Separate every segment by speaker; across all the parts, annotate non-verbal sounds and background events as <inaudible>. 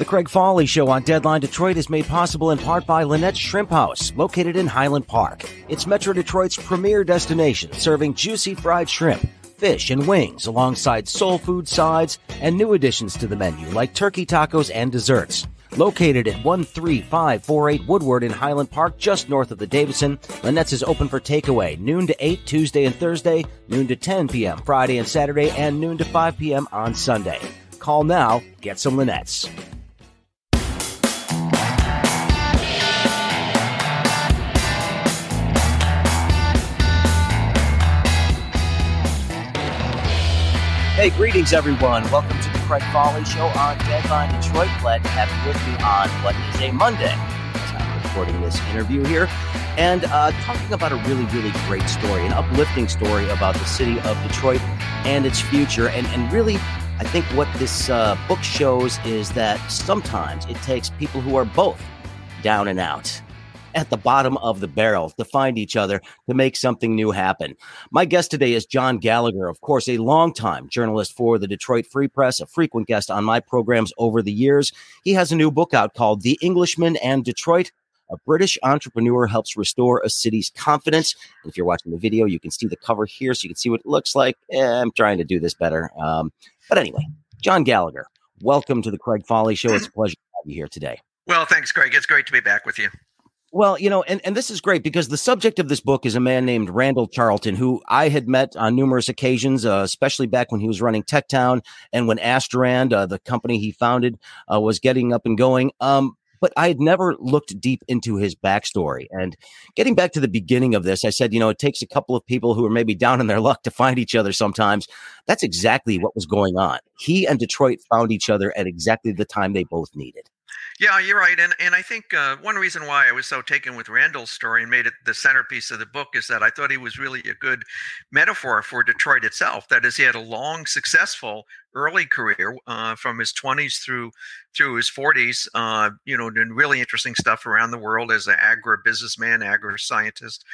Speaker 1: The Craig Fahle Show on Deadline Detroit is made possible in part by Lynette's Shrimp House, located in Highland Park. It's Metro Detroit's premier destination, serving juicy fried shrimp, fish, and wings alongside soul food sides and new additions to the menu like turkey tacos and desserts. Located at 13548 Woodward in Highland Park, just north of the Davison, Lynette's is open for takeaway noon to 8 Tuesday and Thursday, noon to 10 p.m. Friday and Saturday, and noon to 5 p.m. on Sunday. Call now, get some Lynette's. Hey, greetings, everyone. Welcome to the Craig Fahle Show on Deadline Detroit. Glad to have you with me on what is a Monday as I'm recording this interview here and uh, talking about a really, really great story, an uplifting story about the city of Detroit and its future. And, and really, I think what this uh, book shows is that sometimes it takes people who are both down and out at the bottom of the barrel to find each other to make something new happen. My guest today is John Gallagher, of course, a longtime journalist for the Detroit Free Press, a frequent guest on my programs over the years. He has a new book out called The Englishman and Detroit. A British entrepreneur helps restore a city's confidence. And if you're watching the video, you can see the cover here so you can see what it looks like. Eh, I'm trying to do this better. Um, but anyway, John Gallagher, welcome to the Craig Fahle Show. It's a pleasure to have you here today.
Speaker 2: Well, thanks, Greg. It's great to be back with you.
Speaker 1: Well, you know, and, and this is great because the subject of this book is a man named Randall Charlton, who I had met on numerous occasions, uh, especially back when he was running Techtown and when Asterand, uh, the company he founded, uh, was getting up and going. Um, but I had never looked deep into his backstory. And getting back to the beginning of this, I said, you know, it takes a couple of people who are maybe down in their luck to find each other sometimes. That's exactly what was going on. He and Detroit found each other at exactly the time they both needed.
Speaker 2: Yeah, you're right, and and I think uh, one reason why I was so taken with Randall's story and made it the centerpiece of the book is that I thought he was really a good metaphor for Detroit itself. That is, he had a long, successful early career uh, from his 20s through through his 40s. Uh, you know, doing really interesting stuff around the world as an agribusinessman, agri scientist.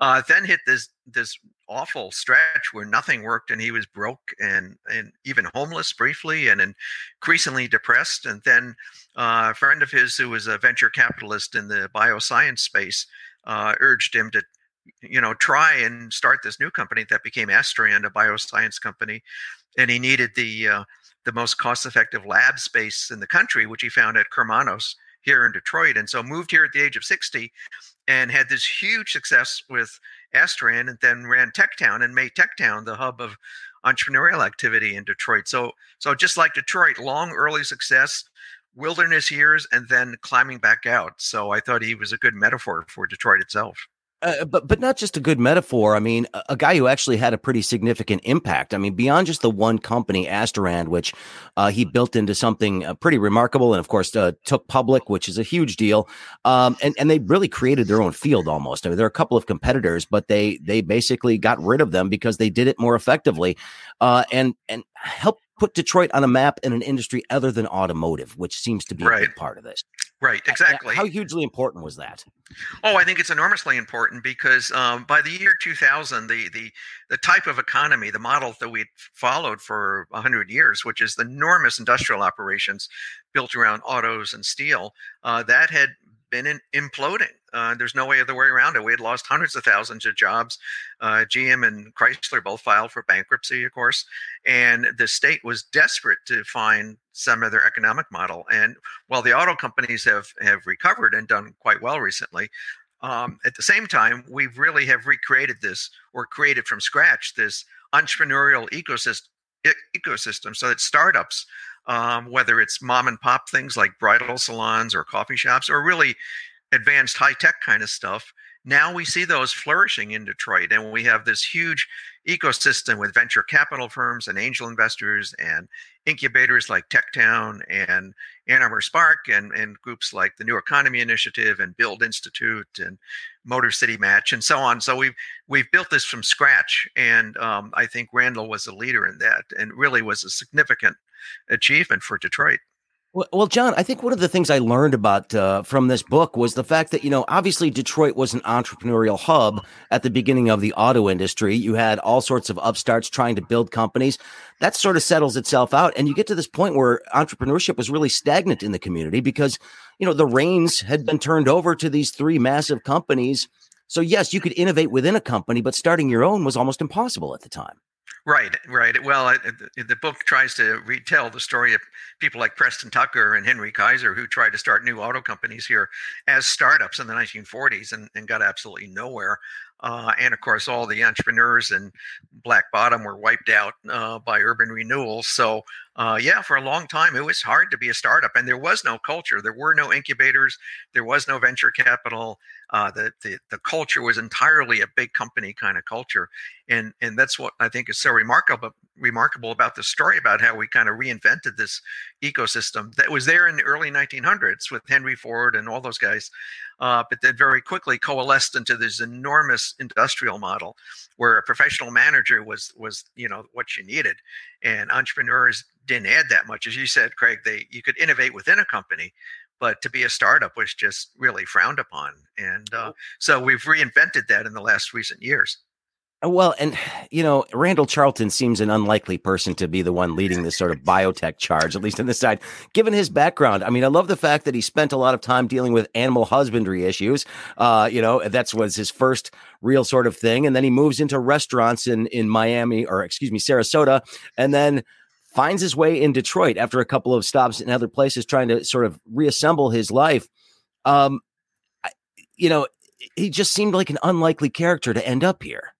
Speaker 2: Uh, then hit this this awful stretch where nothing worked and he was broke and and even homeless briefly and increasingly depressed. And then uh, a friend of his who was a venture capitalist in the bioscience space uh, urged him to you know try and start this new company that became Asterand, a bioscience company, and he needed the uh, the most cost effective lab space in the country, which he found at Karmanos here in Detroit. And so moved here at the age of 60 and had this huge success with Asterand and then ran Techtown and made Techtown the hub of entrepreneurial activity in Detroit. So so just like Detroit, long early success, wilderness years, and then climbing back out. So I thought he was a good metaphor for Detroit itself.
Speaker 1: Uh, but but not just a good metaphor. I mean, a, a, guy who actually had a pretty significant impact. I mean, beyond just the one company, Asterand, which uh, he built into something uh, pretty remarkable, and of course uh, took public, which is a huge deal. Um, and and they really created their own field almost. I mean, there are a couple of competitors, but they they basically got rid of them because they did it more effectively, uh, and and helped put Detroit on a map in an industry other than automotive, which seems to be right. a big part of this.
Speaker 2: Right, exactly.
Speaker 1: How hugely important was that?
Speaker 2: Oh, I think it's enormously important because um, by the year 2000, the the the type of economy, the model that we followed for 100 years, which is the enormous industrial operations built around autos and steel, uh, that had been in, imploding. Uh, there's no way other way around it. We had lost hundreds of thousands of jobs. Uh, GM and Chrysler both filed for bankruptcy, of course, and the state was desperate to find some other economic model. And while the auto companies have have recovered and done quite well recently, um, at the same time, we really have recreated this or created from scratch this entrepreneurial ecosystem ecosystem so that startups um, whether it's mom and pop things like bridal salons or coffee shops or really advanced high tech kind of stuff. Now we see those flourishing in Detroit, and we have this huge ecosystem with venture capital firms and angel investors and incubators like Techtown and Ann Arbor Spark and, and groups like the New Economy Initiative and Build Institute and Motor City Match and so on. So we've we've built this from scratch, and um, I think Randall was a leader in that, and really was a significant achievement for Detroit.
Speaker 1: Well, John, I think one of the things I learned about uh, from this book was the fact that, you know, obviously Detroit was an entrepreneurial hub at the beginning of the auto industry. You had all sorts of upstarts trying to build companies. That sort of settles itself out. And you get to this point where entrepreneurship was really stagnant in the community because, you know, the reins had been turned over to these three massive companies. So, yes, you could innovate within a company, but starting your own was almost impossible at the time.
Speaker 2: Right, right. Well, the book tries to retell the story of people like Preston Tucker and Henry Kaiser who tried to start new auto companies here as startups in the 1940s and, and got absolutely nowhere. Uh, and of course, all the entrepreneurs in Black Bottom were wiped out uh, by urban renewal. So, uh, yeah, for a long time, it was hard to be a startup, and there was no culture. There were no incubators. There was no venture capital. Uh, the, the the culture was entirely a big company kind of culture, and and that's what I think is so remarkable remarkable about the story about how we kind of reinvented this ecosystem that was there in the early 1900s with Henry Ford and all those guys, uh, but then very quickly coalesced into this enormous industrial model where a professional manager was was you know what you needed, and entrepreneurs didn't add that much, as you said, Craig. They you could innovate within a company, but to be a startup was just really frowned upon, and uh, so we've reinvented that in the last recent years.
Speaker 1: Uh, well, and you know, Randall Charlton seems an unlikely person to be the one leading this sort of <laughs> biotech charge, at least on this side, given his background. I mean, I love the fact that he spent a lot of time dealing with animal husbandry issues. Uh, you know, that's was his first real sort of thing, and then he moves into restaurants in in Miami or excuse me, Sarasota, and then finds his way in Detroit after a couple of stops in other places, trying to sort of reassemble his life. Um, you know, he just seemed like an unlikely character to end up here.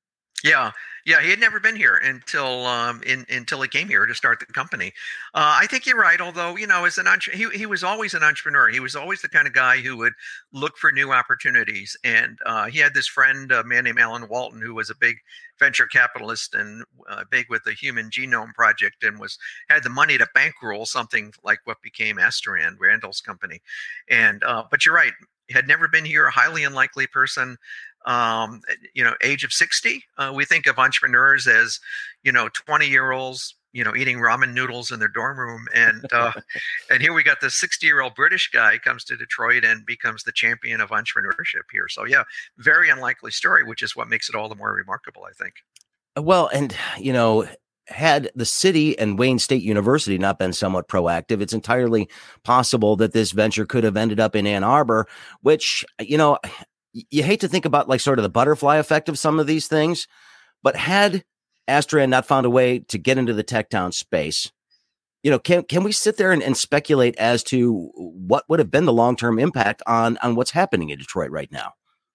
Speaker 2: Yeah, yeah, he had never been here until um, in, until he came here to start the company. Uh, I think you're right. Although you know, as an entre- he he was always an entrepreneur. He was always the kind of guy who would look for new opportunities. And uh, he had this friend, a man named Alan Walton, who was a big venture capitalist and uh, big with the Human Genome Project, and was had the money to bankroll something like what became Asterand, Randall's company. And uh, but you're right had never been here, a highly unlikely person um, you know, age of 60. Uh, we think of entrepreneurs as, you know, 20 year olds, you know, eating ramen noodles in their dorm room. And, uh, <laughs> and here we got this 60 year old British guy comes to Detroit and becomes the champion of entrepreneurship here. So yeah, very unlikely story, which is what makes it all the more remarkable, I think.
Speaker 1: Well, and, you know, had the city and Wayne State University not been somewhat proactive, it's entirely possible that this venture could have ended up in Ann Arbor, which, you know, you hate to think about like sort of the butterfly effect of some of these things, but had Asterand not found a way to get into the TechTown space, you know, can can we sit there and, and speculate as to what would have been the long term impact on on what's happening in Detroit right now?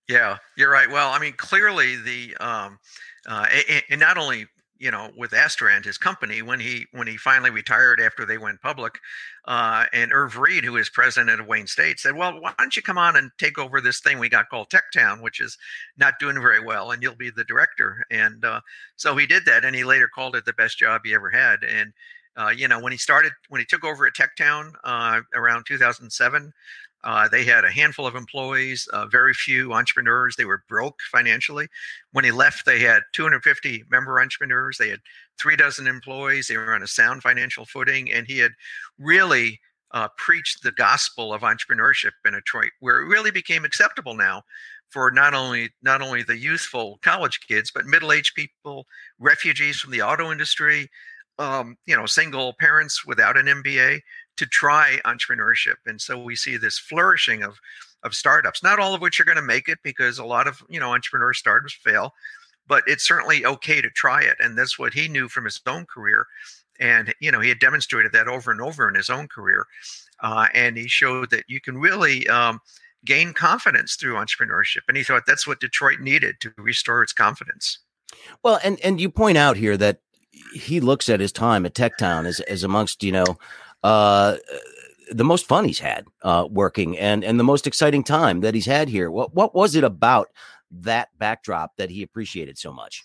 Speaker 2: Yeah, you're right. Well, I mean, clearly the um, uh, and not only you know, with Asterand, his company, when he when he finally retired after they went public, uh, and Irv Reid, who is president of Wayne State, said, "Well, why don't you come on and take over this thing we got called Techtown, which is not doing very well, and you'll be the director." And uh, so he did that, and he later called it the best job he ever had. And uh, you know, when he started, when he took over at Techtown uh, around 2007, uh, they had a handful of employees, uh, very few entrepreneurs. They were broke financially. When he left, they had 250 member entrepreneurs. They had three dozen employees. They were on a sound financial footing, and he had really uh, preached the gospel of entrepreneurship in Detroit, where it really became acceptable now for not only not only the youthful college kids, but middle-aged people, refugees from the auto industry, um, you know, single parents without an MBA to try entrepreneurship. And so we see this flourishing of of startups, not all of which are going to make it because a lot of, you know, entrepreneur startups fail, but it's certainly okay to try it. And that's what he knew from his own career. And, you know, he had demonstrated that over and over in his own career. Uh, and he showed that you can really um, gain confidence through entrepreneurship. And he thought that's what Detroit needed to restore its confidence.
Speaker 1: Well, and, and you point out here that he looks at his time at Techtown as, as amongst, you know, uh, the most fun he's had uh, working and and the most exciting time that he's had here. What what was it about that backdrop that he appreciated so much?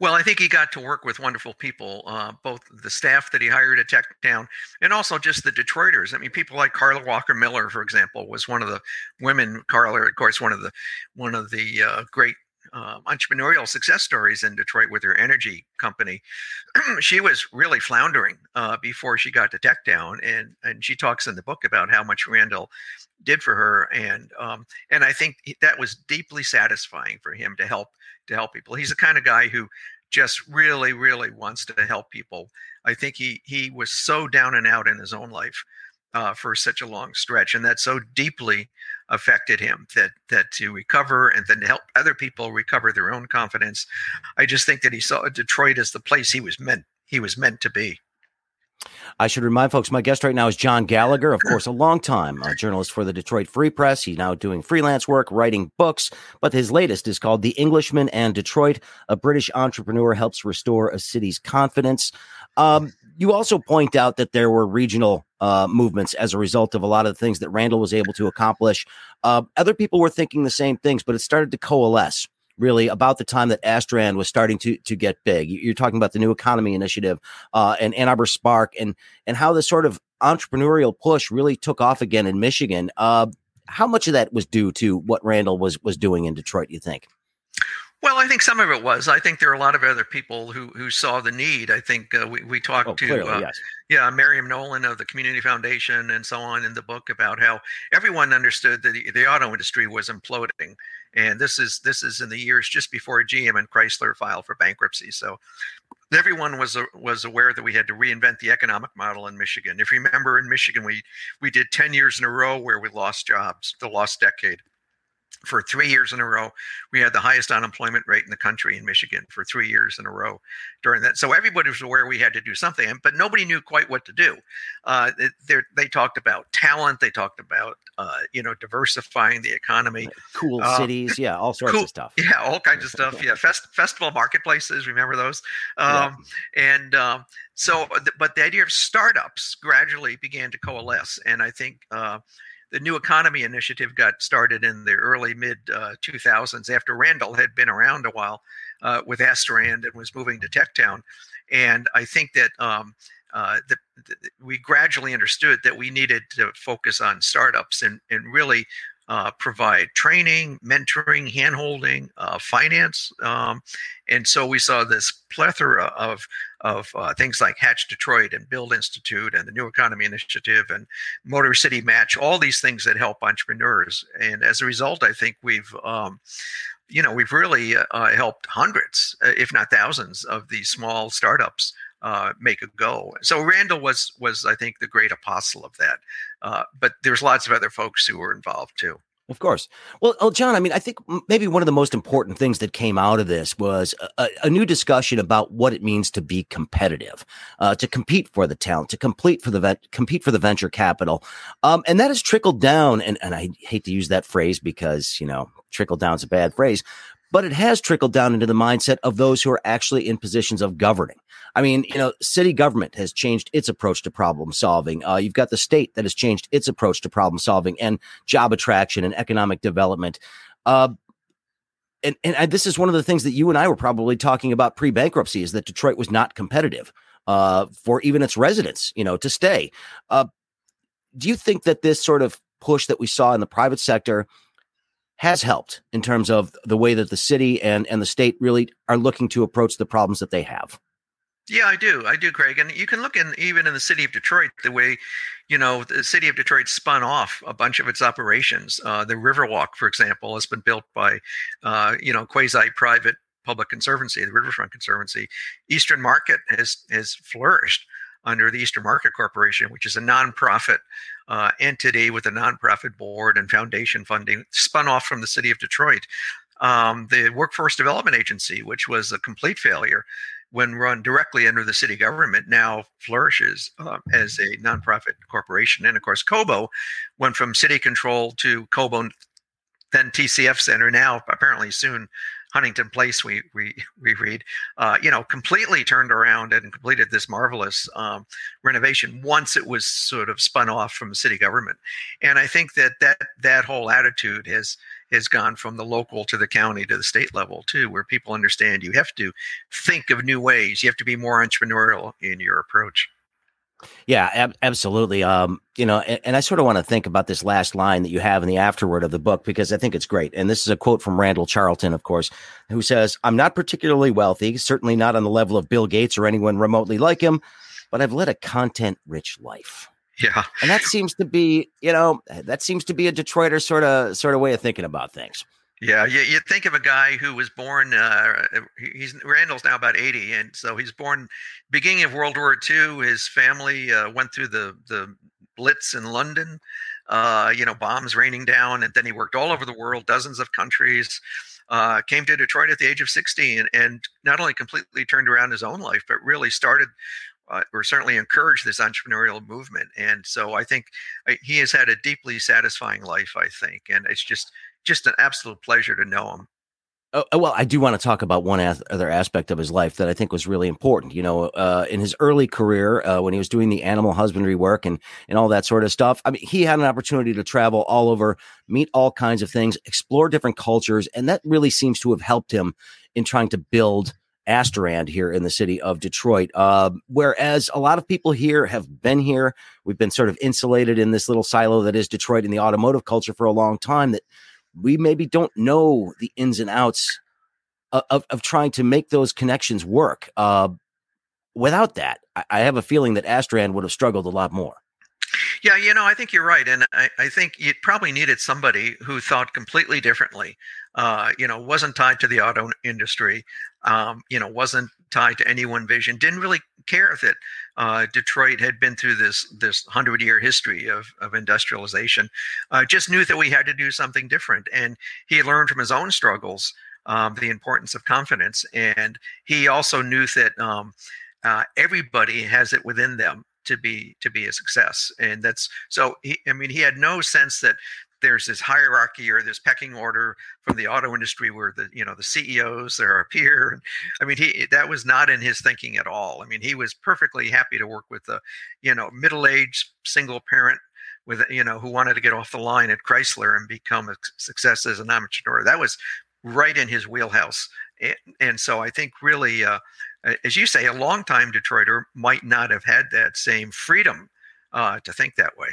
Speaker 2: Well, I think he got to work with wonderful people, uh, both the staff that he hired at Techtown and also just the Detroiters. I mean, people like Carla Walker Miller, for example, was one of the women. Carla, of course, one of the one of the uh, great um, entrepreneurial success stories in Detroit with her energy company. <clears throat> she was really floundering uh, before she got to TechTown, and and she talks in the book about how much Randall did for her, and um, and I think that was deeply satisfying for him to help to help people. He's the kind of guy who just really really wants to help people. I think he he was so down and out in his own life uh, for such a long stretch, and that so deeply affected him that that to recover and then help other people recover their own confidence. I just think that he saw Detroit as the place he was meant he was meant to be.
Speaker 1: I should remind folks, my guest right now is John Gallagher, of course, a long time uh, journalist for the Detroit Free Press. He's now doing freelance work, writing books, but his latest is called The Englishman and Detroit. A British entrepreneur helps restore a city's confidence. Um, you also point out that there were regional uh, movements as a result of a lot of the things that Randall was able to accomplish. Uh, other people were thinking the same things, but it started to coalesce really about the time that Asterand was starting to to get big. You're talking about the new economy initiative uh, and Ann Arbor Spark and and how this sort of entrepreneurial push really took off again in Michigan. Uh, how much of that was due to what Randall was was doing in Detroit? You think?
Speaker 2: Well, I think some of it was. I think there are a lot of other people who who saw the need. I think uh, we we talked oh, to clearly, uh, yes. yeah Mariam Noland of the Community Foundation and so on in the book about how everyone understood that the, the auto industry was imploding, and this is this is in the years just before GM and Chrysler filed for bankruptcy. So everyone was uh, was aware that we had to reinvent the economic model in Michigan. If you remember, in Michigan, we we did ten years in a row where we lost jobs, the lost decade for three years in a row. We had the highest unemployment rate in the country in Michigan for three years in a row during that. So everybody was aware we had to do something, but nobody knew quite what to do. Uh, they talked about talent. They talked about uh, you know diversifying the economy,
Speaker 1: cool uh, cities, yeah, all sorts
Speaker 2: cool,
Speaker 1: of stuff.
Speaker 2: Yeah, all kinds of stuff. Yeah, Fest, festival marketplaces. Remember those? Um, yeah. And um, so, but the idea of startups gradually began to coalesce, and I think uh, the New Economy Initiative got started in the early mid uh, 2000s after Randall had been around a while uh, with Asterand and was moving to Techtown. And I think that um, uh, the, the, we gradually understood that we needed to focus on startups and, and really uh, provide training, mentoring, handholding, uh, finance, um, and so we saw this plethora of of uh, things like Hatch Detroit and Build Institute and the New Economy Initiative and Motor City Match, all these things that help entrepreneurs. And as a result, I think we've um, you know we've really uh, helped hundreds, uh, if not thousands, of these small startups uh, make a go. So Randall was was I think the great apostle of that. Uh, but there's lots of other folks who were involved too.
Speaker 1: Of course. Well, well, John, I mean, I think maybe one of the most important things that came out of this was a, a new discussion about what it means to be competitive, uh, to compete for the talent, to compete for the vet, compete for the venture capital, um, and that has trickled down. And and I hate to use that phrase because you know trickle down is a bad phrase, but it has trickled down into the mindset of those who are actually in positions of governing. I mean, you know, city government has changed its approach to problem solving. Uh, you've got the state that has changed its approach to problem solving and job attraction and economic development. Uh, and and I, this is one of the things that you and I were probably talking about pre bankruptcy is that Detroit was not competitive uh, for even its residents, you know, to stay. Uh, do you think that this sort of push that we saw in the private sector has helped in terms of the way that the city and, and the state really are looking to approach the problems that they have.
Speaker 2: Yeah, I do. I do, Craig. And you can look in even in the city of Detroit, the way, you know, the city of Detroit spun off a bunch of its operations. Uh, the Riverwalk, for example, has been built by, uh, you know, quasi-private public conservancy, the Riverfront Conservancy. Eastern Market has has flourished under the Eastern Market Corporation, which is a nonprofit uh, entity with a nonprofit board and foundation funding, spun off from the city of Detroit. Um, the Workforce Development Agency, which was a complete failure when run directly under the city government, now flourishes uh, as a nonprofit corporation. And of course, Cobo went from city control to Cobo, then TCF Center, now apparently soon Huntington Place, we we <laughs> we read, uh, you know, completely turned around and completed this marvelous um, renovation once it was sort of spun off from the city government. And I think that that that whole attitude has has gone from the local to the county to the state level too, where people understand you have to think of new ways. You have to be more entrepreneurial in your approach.
Speaker 1: Yeah, ab- absolutely. Um, you know, and, and I sort of want to think about this last line that you have in the afterword of the book because I think it's great. And this is a quote from Randall Charlton, of course, who says, I'm not particularly wealthy, certainly not on the level of Bill Gates or anyone remotely like him, but I've led a content rich life.
Speaker 2: Yeah.
Speaker 1: And that seems to be, you know, that seems to be a Detroiter sort of sort of way of thinking about things.
Speaker 2: Yeah, you, you think of a guy who was born. Uh, he's Randall's now about eighty, and so he's born beginning of World War II. His family uh, went through the the Blitz in London. Uh, you know, bombs raining down, and then he worked all over the world, dozens of countries. Uh, came to Detroit at the age of 16 and, not only completely turned around his own life, but really started uh, or certainly encouraged this entrepreneurial movement. And so I think uh, he has had a deeply satisfying life, I think. And it's just just an absolute pleasure to know him.
Speaker 1: Oh, oh, well, I do want to talk about one other aspect of his life that I think was really important. You know, uh, in his early career, uh, when he was doing the animal husbandry work and and all that sort of stuff, I mean, he had an opportunity to travel all over, meet all kinds of things, explore different cultures, and that really seems to have helped him in trying to build Asterand here in the city of Detroit. Uh, whereas a lot of people here have been here, we've been sort of insulated in this little silo that is Detroit in the automotive culture for a long time. That we maybe don't know the ins and outs of, of, of trying to make those connections work. Uh, without that, I, I, have a feeling that Asterand would have struggled a lot more.
Speaker 2: Yeah, you know, I think you're right, and I, I think you probably needed somebody who thought completely differently. Uh, you know, wasn't tied to the auto industry. Um, you know, wasn't tied to any one vision. Didn't really care that uh, Detroit had been through this this hundred year history of of industrialization. Uh, just knew that we had to do something different, and he learned from his own struggles um, the importance of confidence, and he also knew that um, uh, everybody has it within them to be to be a success and that's so he, i mean he had no sense that there's this hierarchy or this pecking order from the auto industry where the you know the CEOs are up here. I mean, he that was not in his thinking at all. I mean, he was perfectly happy to work with a you know middle-aged single parent with you know who wanted to get off the line at Chrysler and become a success as an entrepreneur. That was right in his wheelhouse. And, and so I think really, uh, as you say, a long-time Detroiter might not have had that same freedom uh, to think that way.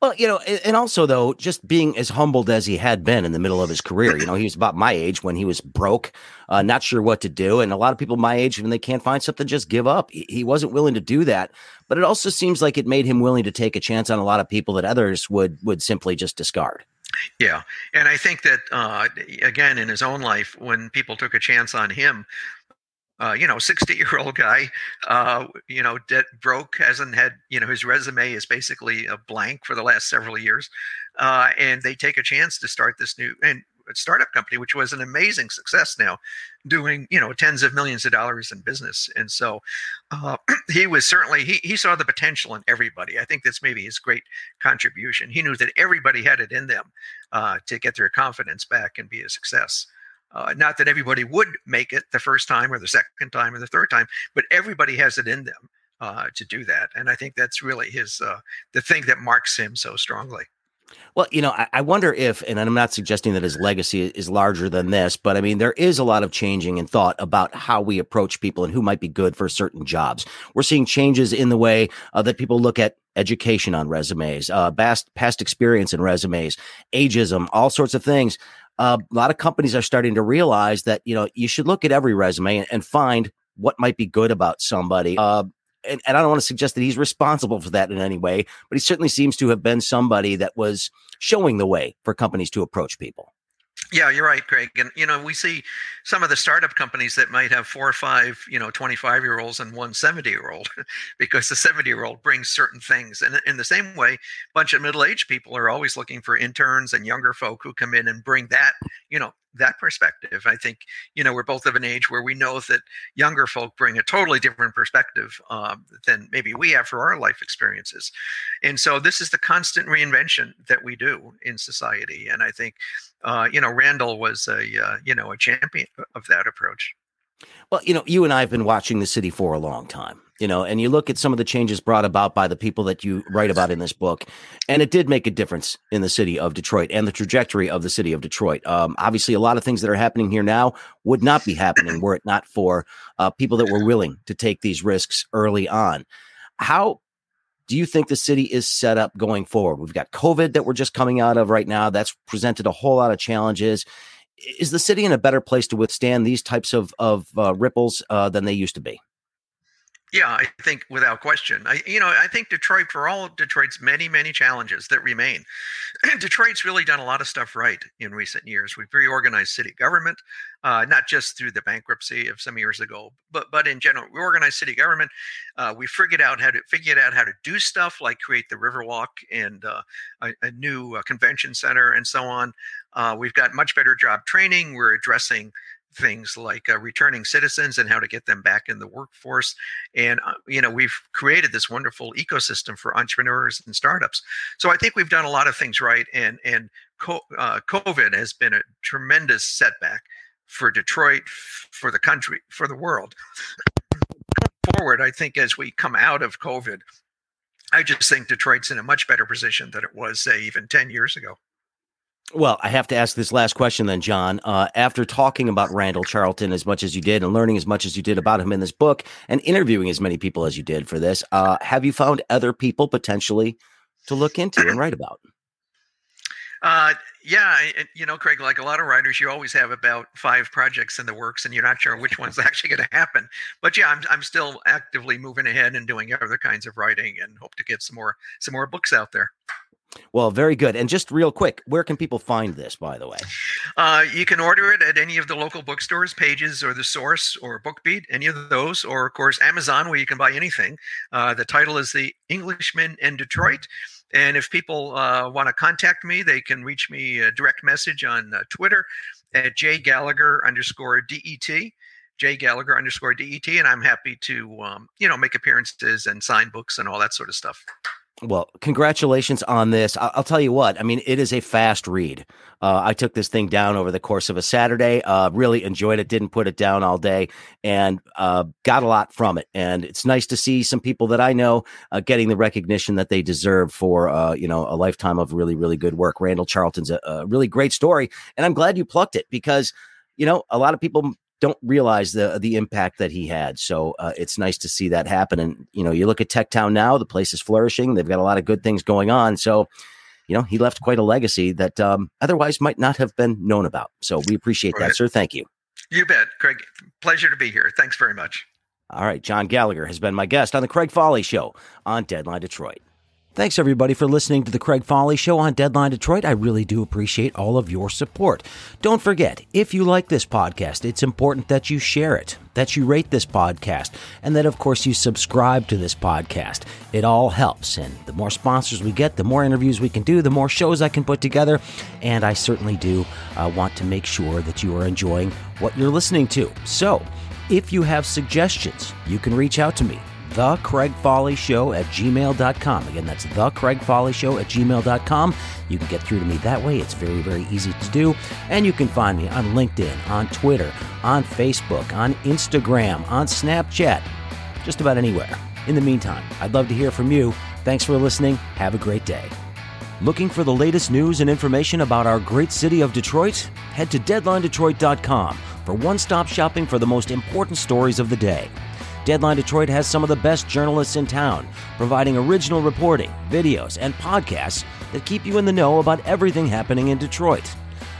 Speaker 1: Well, you know, and also though, just being as humbled as he had been in the middle of his career, you know, he was about my age when he was broke, uh, not sure what to do, and a lot of people my age, when they can't find something, just give up. He wasn't willing to do that, but it also seems like it made him willing to take a chance on a lot of people that others would would simply just discard.
Speaker 2: Yeah, and I think that uh, again in his own life, when people took a chance on him, uh, you know, 60 year old guy, uh, you know, debt broke, hasn't had, you know, his resume is basically a blank for the last several years. Uh, and they take a chance to start this new and startup company, which was an amazing success now, doing, you know, tens of millions of dollars in business. And so uh, <clears throat> he was certainly, he, he saw the potential in everybody. I think that's maybe his great contribution. He knew that everybody had it in them uh, to get their confidence back and be a success. Uh, not that everybody would make it the first time or the second time or the third time, but everybody has it in them uh, to do that. And I think that's really his uh, the thing that marks him so strongly.
Speaker 1: Well, you know, I, I, wonder if, and I'm not suggesting that his legacy is larger than this, but I mean, there is a lot of changing in thought about how we approach people and who might be good for certain jobs. We're seeing changes in the way uh, that people look at education on resumes, uh, past past experience in resumes, ageism, all sorts of things uh, a lot of companies are starting to realize that you know you should look at every resume and, and find what might be good about somebody. Uh, and, and, I don't want to suggest that he's responsible for that in any way, but he certainly seems to have been somebody that was showing the way for companies to approach people.
Speaker 2: Yeah, you're right, Greg. And you know, we see some of the startup companies that might have four or five, you know, 25 year olds and one 70 year old, <laughs> because the 70 year old brings certain things. And in the same way, a bunch of middle aged people are always looking for interns and younger folk who come in and bring that, you know, that perspective. I think you know we're both of an age where we know that younger folk bring a totally different perspective um, than maybe we have for our life experiences, and so this is the constant reinvention that we do in society. And I think uh, you know Randall was a uh, you know a champion of that approach.
Speaker 1: Well, you know, you and I have been watching the city for a long time, you know, and you look at some of the changes brought about by the people that you write about in this book, and it did make a difference in the city of Detroit and the trajectory of the city of Detroit. Um, obviously, a lot of things that are happening here now would not be happening were it not for uh, people that were willing to take these risks early on. How do you think the city is set up going forward? We've got COVID that we're just coming out of right now. That's presented a whole lot of challenges. Is the city in a better place to withstand these types of of uh, ripples uh, than they used to be?
Speaker 2: Yeah, I think without question. I, you know, I think Detroit, for all Detroit's many, many challenges that remain, <clears throat> Detroit's really done a lot of stuff right in recent years. We've reorganized city government, uh, not just through the bankruptcy of some years ago, but but in general, we organized city government. Uh, we figured out how to figured out how to do stuff like create the Riverwalk and uh, a, a, new uh, convention center and so on. Uh, we've got much better job training. We're addressing things like uh, returning citizens and how to get them back in the workforce. And, uh, you know, we've created this wonderful ecosystem for entrepreneurs and startups. So I think we've done a lot of things right. And, and co- uh, COVID has been a tremendous setback for Detroit, for the country, for the world. Forward, I think as we come out of COVID, I just think Detroit's in a much better position than it was, say, even 10 years ago.
Speaker 1: Well, I have to ask this last question then, John. Uh, after talking about Randall Charlton as much as you did and learning as much as you did about him in this book and interviewing as many people as you did for this, uh, have you found other people potentially to look into and write about?
Speaker 2: Uh, yeah, you know, Craig, like a lot of writers, you always have about five projects in the works and you're not sure which one's <laughs> actually going to happen. But yeah, I'm, I'm still actively moving ahead and doing other kinds of writing and hope to get some more, some more books out there.
Speaker 1: Well, very good. And just real quick, where can people find this, by the way?
Speaker 2: Uh, you can order it at any of the local bookstores, Pages or The Source or BookBeat, any of those, or of course, Amazon, where you can buy anything. Uh, the title is The Englishman in Detroit. And if people uh, want to contact me, they can reach me a direct message on uh, Twitter at jgallagher underscore DET. J Gallagher underscore DET, and I'm happy to, um, you know, make appearances and sign books and all that sort of stuff.
Speaker 1: Well, congratulations on this. I'll, I'll, tell you what. I mean, it is a fast read. Uh, I took this thing down over the course of a Saturday. Uh, really enjoyed it. Didn't put it down all day, and uh, got a lot from it. And it's nice to see some people that I know uh, getting the recognition that they deserve for uh, you know a lifetime of really really good work. Randall Charlton's a, a really great story, and I'm glad you plucked it because you know a lot of people don't realize the the impact that he had. So uh, it's nice to see that happen. And you know, you look at Tech Town now; the place is flourishing. They've got a lot of good things going on. So you know, he left quite a legacy that um, otherwise might not have been known about. So we appreciate right. that, sir. Thank you.
Speaker 2: You bet, Craig. Pleasure to be here. Thanks very much.
Speaker 1: All right, John Gallagher has been my guest on the Craig Fahle Show on Deadline Detroit. Thanks, everybody, for listening to the Craig Fahle Show on Deadline Detroit. I really do appreciate all of your support. Don't forget, if you like this podcast, it's important that you share it, that you rate this podcast, and that, of course, you subscribe to this podcast. It all helps. And the more sponsors we get, the more interviews we can do, the more shows I can put together. And I certainly do uh, want to make sure that you are enjoying what you're listening to. So, if you have suggestions, you can reach out to me the Craig Fahle Show at gmail.com. Again, that's the Craig Fahle Show at gmail.com. You can get through to me that way. It's very, very easy to do. And you can find me on LinkedIn, on Twitter, on Facebook, on Instagram, on Snapchat, just about anywhere. In the meantime, I'd love to hear from you. Thanks for listening. Have a great day. Looking for the latest news and information about our great city of Detroit? Head to deadlinedetroit.com for one stop shopping for the most important stories of the day. Deadline Detroit has some of the best journalists in town, providing original reporting, videos, and podcasts that keep you in the know about everything happening in Detroit.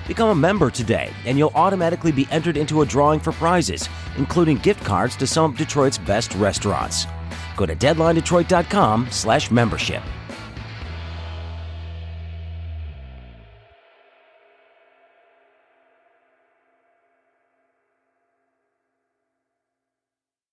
Speaker 1: Become a member today, and you'll automatically be entered into a drawing for prizes, including gift cards to some of Detroit's best restaurants. Go to deadlinedetroit.com/membership.